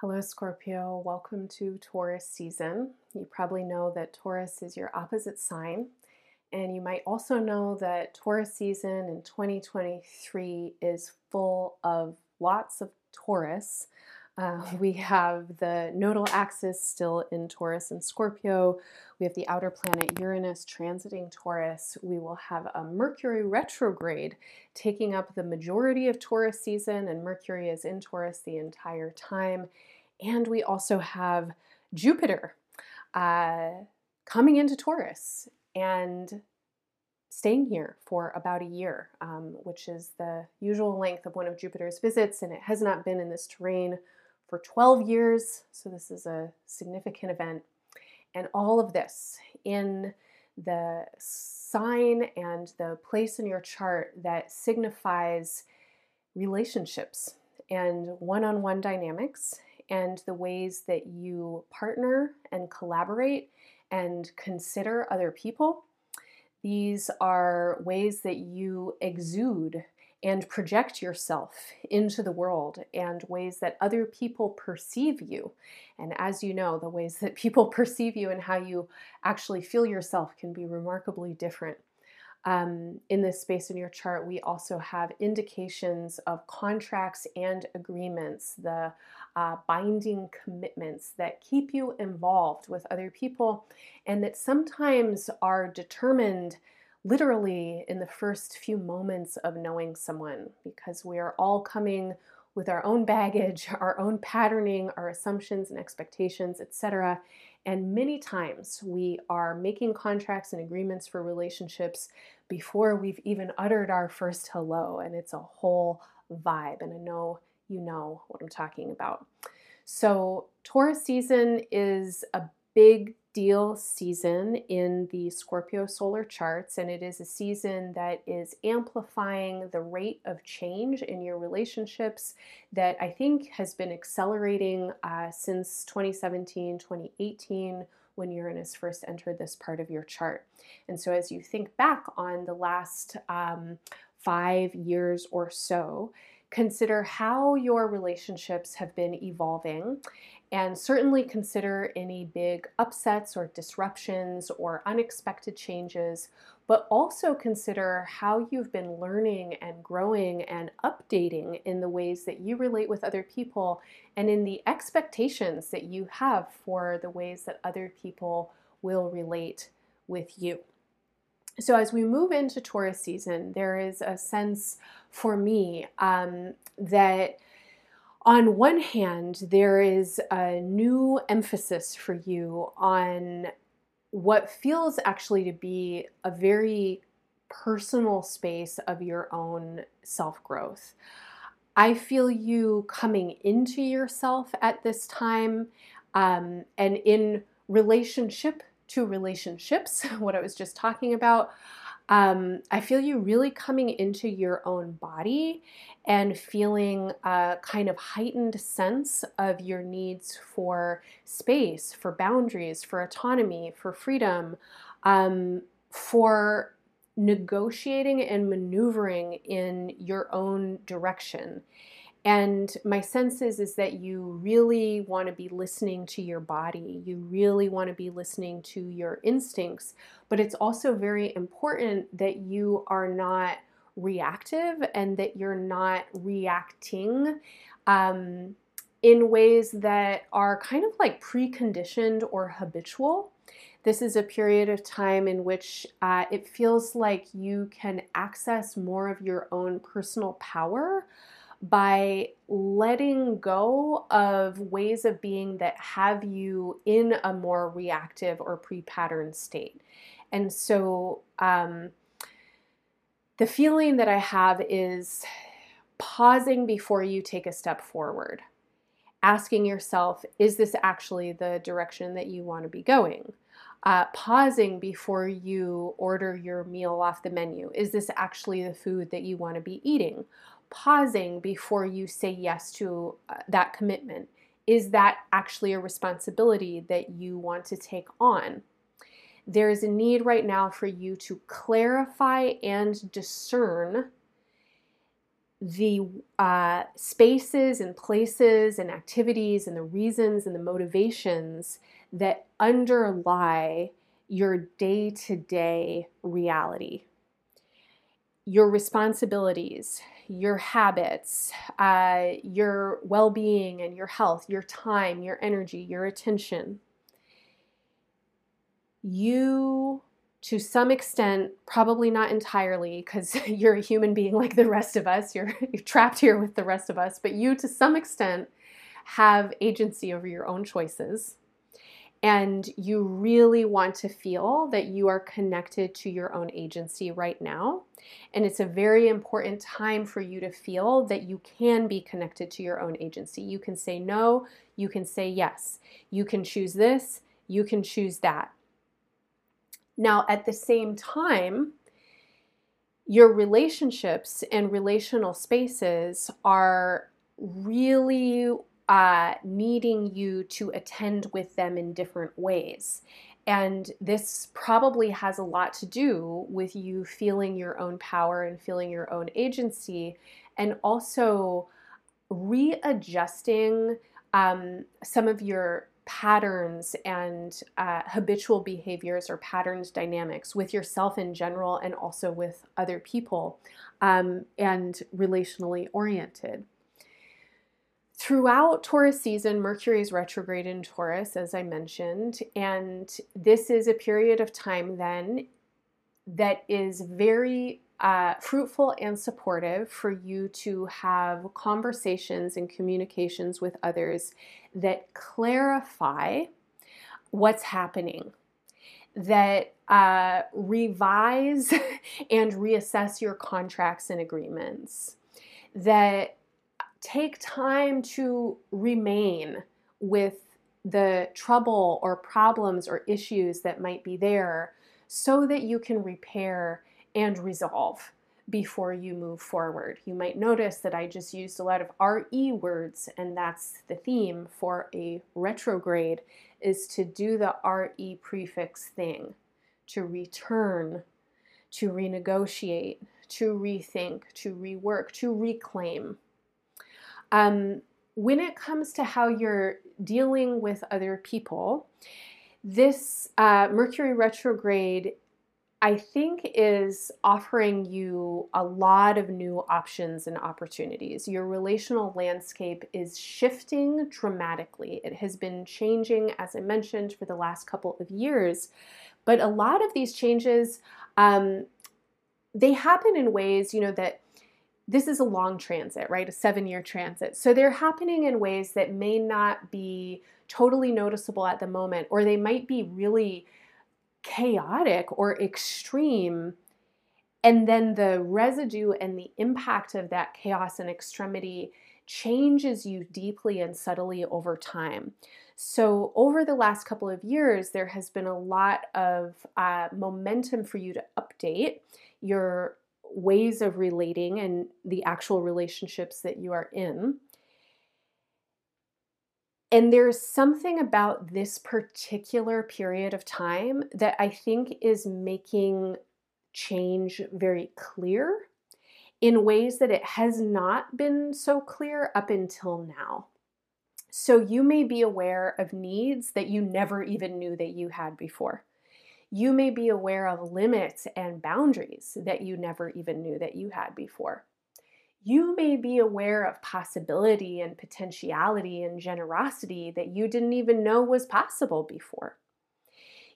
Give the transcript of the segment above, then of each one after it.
Hello, Scorpio. Welcome to Taurus season. You probably know that Taurus is your opposite sign. And you might also know that Taurus season in 2023 is full of lots of Taurus. Uh, we have the nodal axis still in Taurus and Scorpio. We have the outer planet Uranus transiting Taurus. We will have a Mercury retrograde taking up the majority of Taurus season, and Mercury is in Taurus the entire time. And we also have Jupiter uh, coming into Taurus and staying here for about a year, um, which is the usual length of one of Jupiter's visits, and it has not been in this terrain for 12 years, so this is a significant event. And all of this in the sign and the place in your chart that signifies relationships and one on one dynamics and the ways that you partner and collaborate and consider other people. These are ways that you exude and project yourself into the world and ways that other people perceive you. And as you know, the ways that people perceive you and how you actually feel yourself can be remarkably different. Um, in this space in your chart, we also have indications of contracts and agreements, the uh, binding commitments that keep you involved with other people and that sometimes are determined literally in the first few moments of knowing someone because we are all coming with our own baggage, our own patterning, our assumptions and expectations, etc. And many times we are making contracts and agreements for relationships before we've even uttered our first hello, and it's a whole vibe. And I know you know what I'm talking about. So, Taurus season is a big deal season in the Scorpio solar charts, and it is a season that is amplifying the rate of change in your relationships that I think has been accelerating uh, since 2017, 2018 when Uranus first entered this part of your chart. And so, as you think back on the last um, five years or so, consider how your relationships have been evolving and certainly consider any big upsets or disruptions or unexpected changes, but also consider how you've been learning and growing and updating in the ways that you relate with other people and in the expectations that you have for the ways that other people will relate with you. So, as we move into Taurus season, there is a sense for me um, that on one hand, there is a new emphasis for you on what feels actually to be a very personal space of your own self growth. I feel you coming into yourself at this time um, and in relationship to relationships, what I was just talking about. Um, I feel you really coming into your own body and feeling a kind of heightened sense of your needs for space, for boundaries, for autonomy, for freedom, um, for negotiating and maneuvering in your own direction. And my sense is, is that you really want to be listening to your body. You really want to be listening to your instincts. But it's also very important that you are not reactive and that you're not reacting um, in ways that are kind of like preconditioned or habitual. This is a period of time in which uh, it feels like you can access more of your own personal power by letting go of ways of being that have you in a more reactive or pre patterned state. And so, um, the feeling that I have is pausing before you take a step forward, asking yourself, is this actually the direction that you want to be going? Uh, pausing before you order your meal off the menu. Is this actually the food that you want to be eating? Pausing before you say yes to uh, that commitment. Is that actually a responsibility that you want to take on? There is a need right now for you to clarify and discern the uh, spaces and places and activities and the reasons and the motivations that underlie your day to day reality. Your responsibilities, your habits, uh, your well being and your health, your time, your energy, your attention. You to some extent, probably not entirely, because you're a human being like the rest of us. You're, you're trapped here with the rest of us, but you, to some extent, have agency over your own choices. And you really want to feel that you are connected to your own agency right now. And it's a very important time for you to feel that you can be connected to your own agency. You can say no, you can say yes. You can choose this, you can choose that now, at the same time, your relationships and relational spaces are really uh, needing you to attend with them in different ways. And this probably has a lot to do with you feeling your own power and feeling your own agency, and also readjusting um, some of your patterns and uh, habitual behaviors or patterns dynamics with yourself in general and also with other people um, and relationally oriented. Throughout Taurus season, Mercury is retrograde in Taurus, as I mentioned, and this is a period of time then that is very uh, fruitful and supportive for you to have conversations and communications with others that clarify what's happening, that uh, revise and reassess your contracts and agreements, that take time to remain with the trouble or problems or issues that might be there so that you can repair and resolve before you move forward. You might notice that I just used a lot of RE words, and that's the theme for a retrograde is to do the RE prefix thing, to return, to renegotiate, to rethink, to rework, to reclaim. Um, when it comes to how you're dealing with other people, this uh, Mercury retrograde I think is offering you a lot of new options and opportunities. Your relational landscape is shifting dramatically. It has been changing, as I mentioned, for the last couple of years. But a lot of these changes, um, they happen in ways, you know, that this is a long transit, right? A seven year transit. So they're happening in ways that may not be totally noticeable at the moment, or they might be really chaotic or extreme and then the residue and the impact of that chaos and extremity changes you deeply and subtly over time. So, over the last couple of years, there has been a lot of uh, momentum for you to update your ways of relating and the actual relationships that you are in. And there's something about this particular period of time that I think is making change very clear in ways that it has not been so clear up until now. So you may be aware of needs that you never even knew that you had before. You may be aware of limits and boundaries that you never even knew that you had before you may be aware of possibility and potentiality and generosity that you didn't even know was possible before.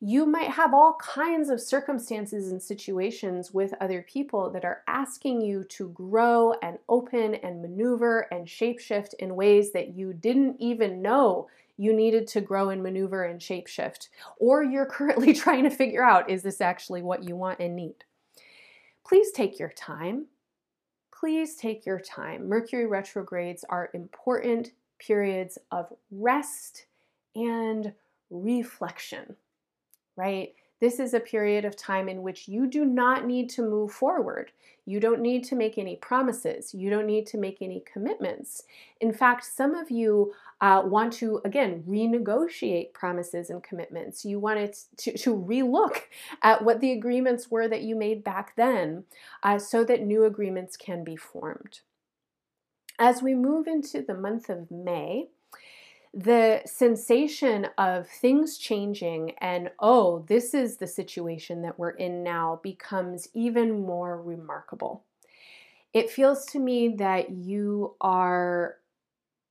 You might have all kinds of circumstances and situations with other people that are asking you to grow and open and maneuver and shapeshift in ways that you didn't even know you needed to grow and maneuver and shapeshift. Or you're currently trying to figure out is this actually what you want and need? Please take your time please take your time. Mercury retrogrades are important periods of rest and reflection, right? This is a period of time in which you do not need to move forward. You don't need to make any promises. You don't need to make any commitments. In fact, some of you uh, want to, again, renegotiate promises and commitments. You want to, to relook at what the agreements were that you made back then uh, so that new agreements can be formed. As we move into the month of May, the sensation of things changing and, oh, this is the situation that we're in now becomes even more remarkable. It feels to me that you are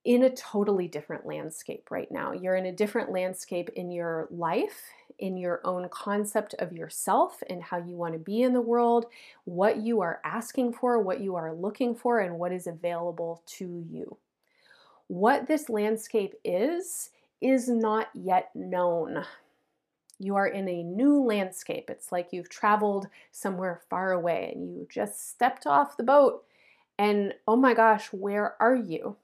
in a totally different landscape right now. You're in a different landscape in your life, in your own concept of yourself and how you want to be in the world, what you are asking for, what you are looking for, and what is available to you. What this landscape is, is not yet known. You are in a new landscape. It's like you've traveled somewhere far away and you just stepped off the boat, and oh my gosh, where are you?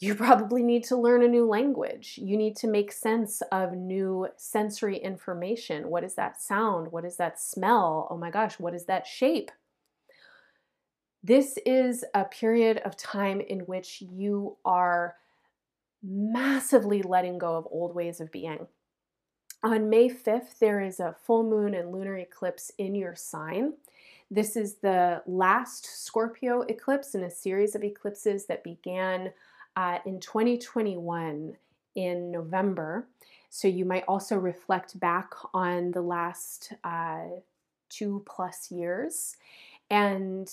you probably need to learn a new language. You need to make sense of new sensory information. What is that sound? What is that smell? Oh my gosh, what is that shape? This is a period of time in which you are massively letting go of old ways of being. On May 5th, there is a full moon and lunar eclipse in your sign. This is the last Scorpio eclipse in a series of eclipses that began uh, in 2021 in November. So you might also reflect back on the last uh, two plus years and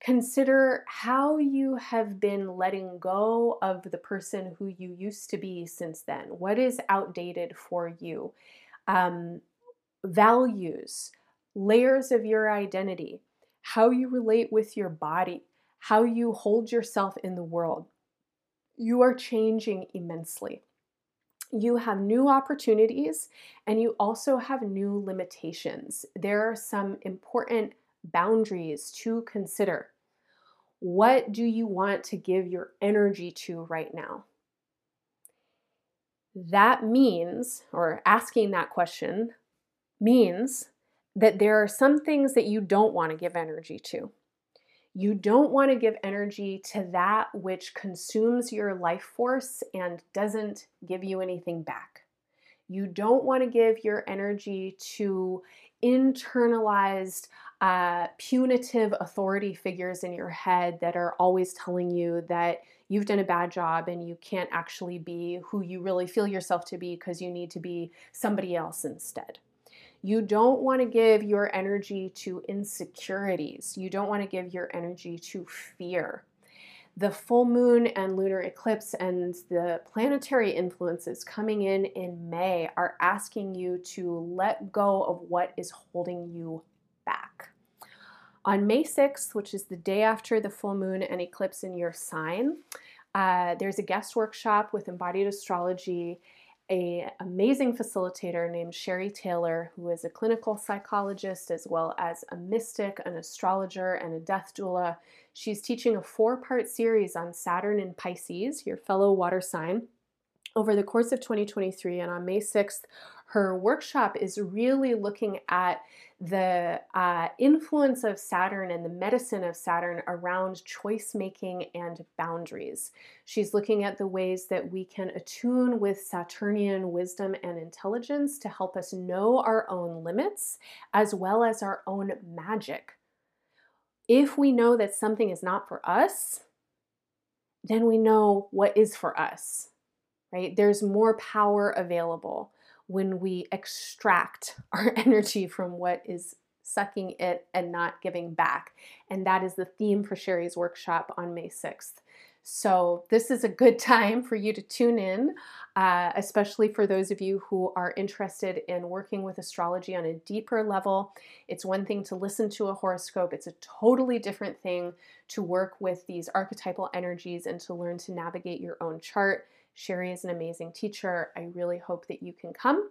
consider how you have been letting go of the person who you used to be since then. What is outdated for you? Um, values, layers of your identity, how you relate with your body, how you hold yourself in the world you are changing immensely. You have new opportunities and you also have new limitations. There are some important boundaries to consider. What do you want to give your energy to right now? That means, or asking that question means that there are some things that you don't want to give energy to. You don't want to give energy to that which consumes your life force and doesn't give you anything back. You don't want to give your energy to internalized, uh, punitive authority figures in your head that are always telling you that you've done a bad job and you can't actually be who you really feel yourself to be because you need to be somebody else instead. You don't want to give your energy to insecurities. You don't want to give your energy to fear. The full moon and lunar eclipse and the planetary influences coming in in May are asking you to let go of what is holding you back. On May 6th, which is the day after the full moon and eclipse in your sign, uh, there's a guest workshop with embodied astrology a amazing facilitator named Sherry Taylor, who is a clinical psychologist as well as a mystic, an astrologer, and a death doula. She's teaching a four-part series on Saturn in Pisces, your fellow water sign, over the course of 2023. And on May 6th, her workshop is really looking at the uh, influence of Saturn and the medicine of Saturn around choice making and boundaries. She's looking at the ways that we can attune with Saturnian wisdom and intelligence to help us know our own limits as well as our own magic. If we know that something is not for us, then we know what is for us, right? There's more power available when we extract our energy from what is sucking it and not giving back. And that is the theme for Sherry's workshop on May 6th. So, this is a good time for you to tune in, uh, especially for those of you who are interested in working with astrology on a deeper level. It's one thing to listen to a horoscope, it's a totally different thing to work with these archetypal energies and to learn to navigate your own chart. Sherry is an amazing teacher. I really hope that you can come.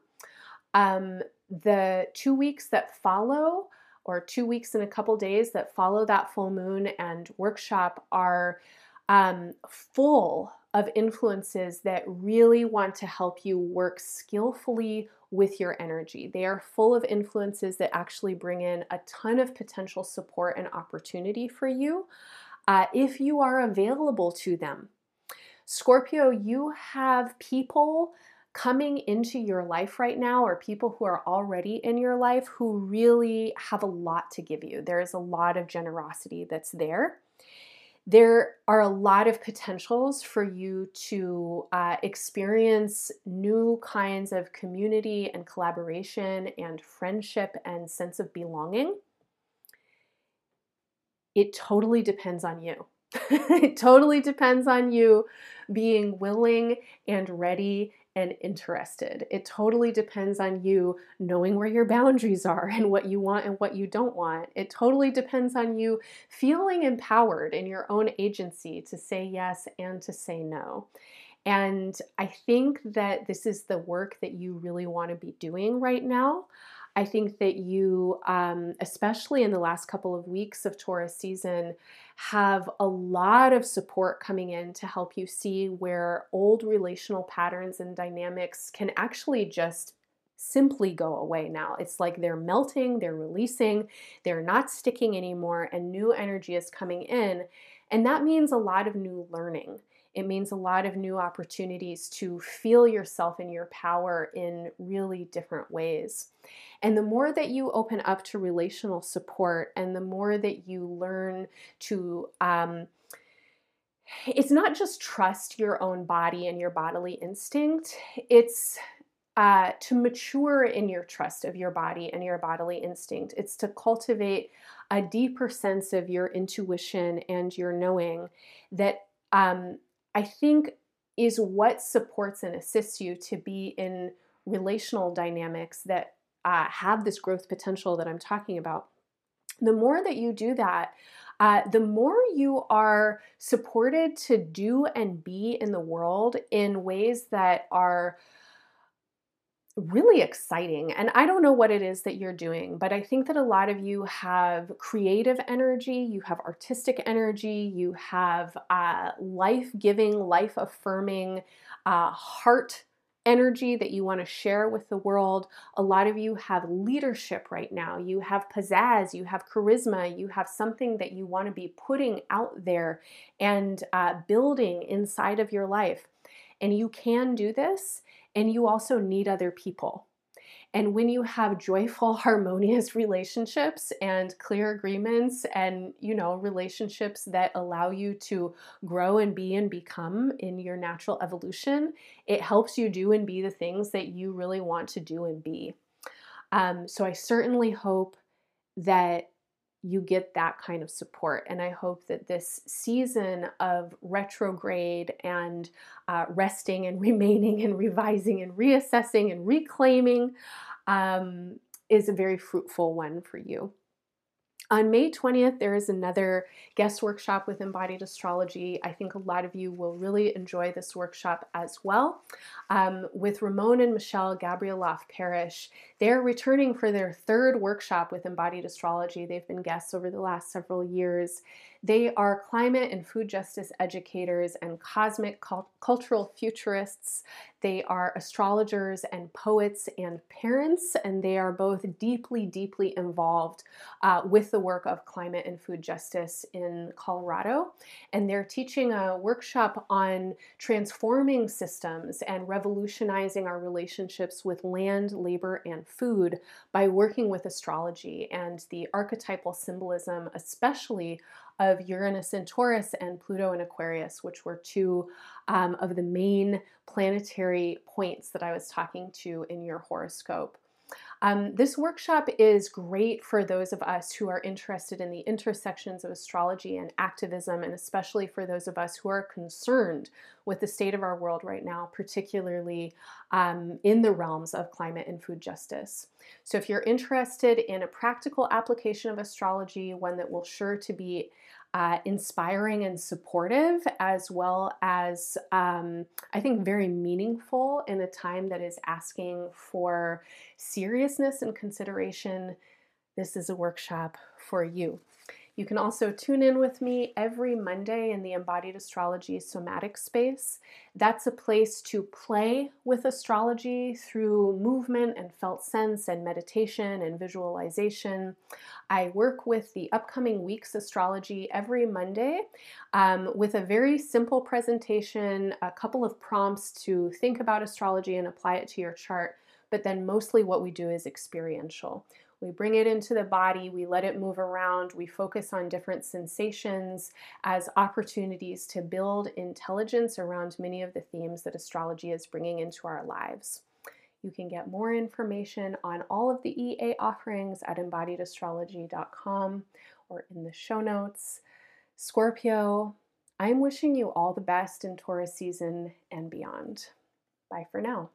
Um, the two weeks that follow, or two weeks and a couple days that follow that full moon and workshop, are um, full of influences that really want to help you work skillfully with your energy. They are full of influences that actually bring in a ton of potential support and opportunity for you uh, if you are available to them. Scorpio, you have people coming into your life right now, or people who are already in your life who really have a lot to give you. There is a lot of generosity that's there. there are a lot of potentials for you to uh, experience new kinds of community and collaboration and friendship and sense of belonging. It totally depends on you. It totally depends on you being willing and ready and interested. It totally depends on you knowing where your boundaries are and what you want and what you don't want. It totally depends on you feeling empowered in your own agency to say yes and to say no. And I think that this is the work that you really want to be doing right now. I think that you, um, especially in the last couple of weeks of Taurus season, have a lot of support coming in to help you see where old relational patterns and dynamics can actually just simply go away now. It's like they're melting, they're releasing, they're not sticking anymore, and new energy is coming in. And that means a lot of new learning. It means a lot of new opportunities to feel yourself and your power in really different ways. And the more that you open up to relational support and the more that you learn to, um, it's not just trust your own body and your bodily instinct, it's uh, to mature in your trust of your body and your bodily instinct. It's to cultivate a deeper sense of your intuition and your knowing that um, I think is what supports and assists you to be in relational dynamics that uh, have this growth potential that I'm talking about. The more that you do that, uh, the more you are supported to do and be in the world in ways that are really exciting. And I don't know what it is that you're doing, but I think that a lot of you have creative energy, you have artistic energy, you have uh, life giving, life affirming, uh, heart energy that you want to share with the world. A lot of you have leadership right now. You have pizzazz, you have charisma, you have something that you want to be putting out there and uh, building inside of your life. And you can do this and you also need other people. And when you have joyful, harmonious relationships and clear agreements and, you know, relationships that allow you to grow and be and become in your natural evolution, it helps you do and be the things that you really want to do and be. Um, so I certainly hope that you get that kind of support. And I hope that this season of retrograde and uh, resting and remaining and revising and reassessing and reclaiming um, is a very fruitful one for you. On May 20th, there is another guest workshop with Embodied Astrology. I think a lot of you will really enjoy this workshop as well. Um, with Ramon and Michelle Gabrieloff Parish, they're returning for their third workshop with Embodied Astrology. They've been guests over the last several years. They are climate and food justice educators and cosmic cult- cultural futurists. They are astrologers and poets and parents, and they are both deeply, deeply involved uh, with the work of climate and food justice in Colorado. And they're teaching a workshop on transforming systems and revolutionizing our relationships with land, labor, and food by working with astrology and the archetypal symbolism, especially of Uranus and Taurus and Pluto and Aquarius, which were two um, of the main planetary points that I was talking to in your horoscope. Um, this workshop is great for those of us who are interested in the intersections of astrology and activism, and especially for those of us who are concerned with the state of our world right now, particularly um, in the realms of climate and food justice. So, if you're interested in a practical application of astrology, one that will sure to be uh, inspiring and supportive, as well as um, I think very meaningful in a time that is asking for seriousness and consideration. This is a workshop for you. You can also tune in with me every Monday in the Embodied Astrology Somatic Space. That's a place to play with astrology through movement and felt sense and meditation and visualization. I work with the upcoming week's astrology every Monday um, with a very simple presentation, a couple of prompts to think about astrology and apply it to your chart. But then mostly what we do is experiential We bring it into the body, we let it move around, we focus on different sensations as opportunities to build intelligence around many of the themes that astrology is bringing into our lives. You can get more information on all of the EA offerings at embodiedastrology.com or in the show notes. Scorpio, I'm wishing you all the best in Taurus season and beyond. Bye for now.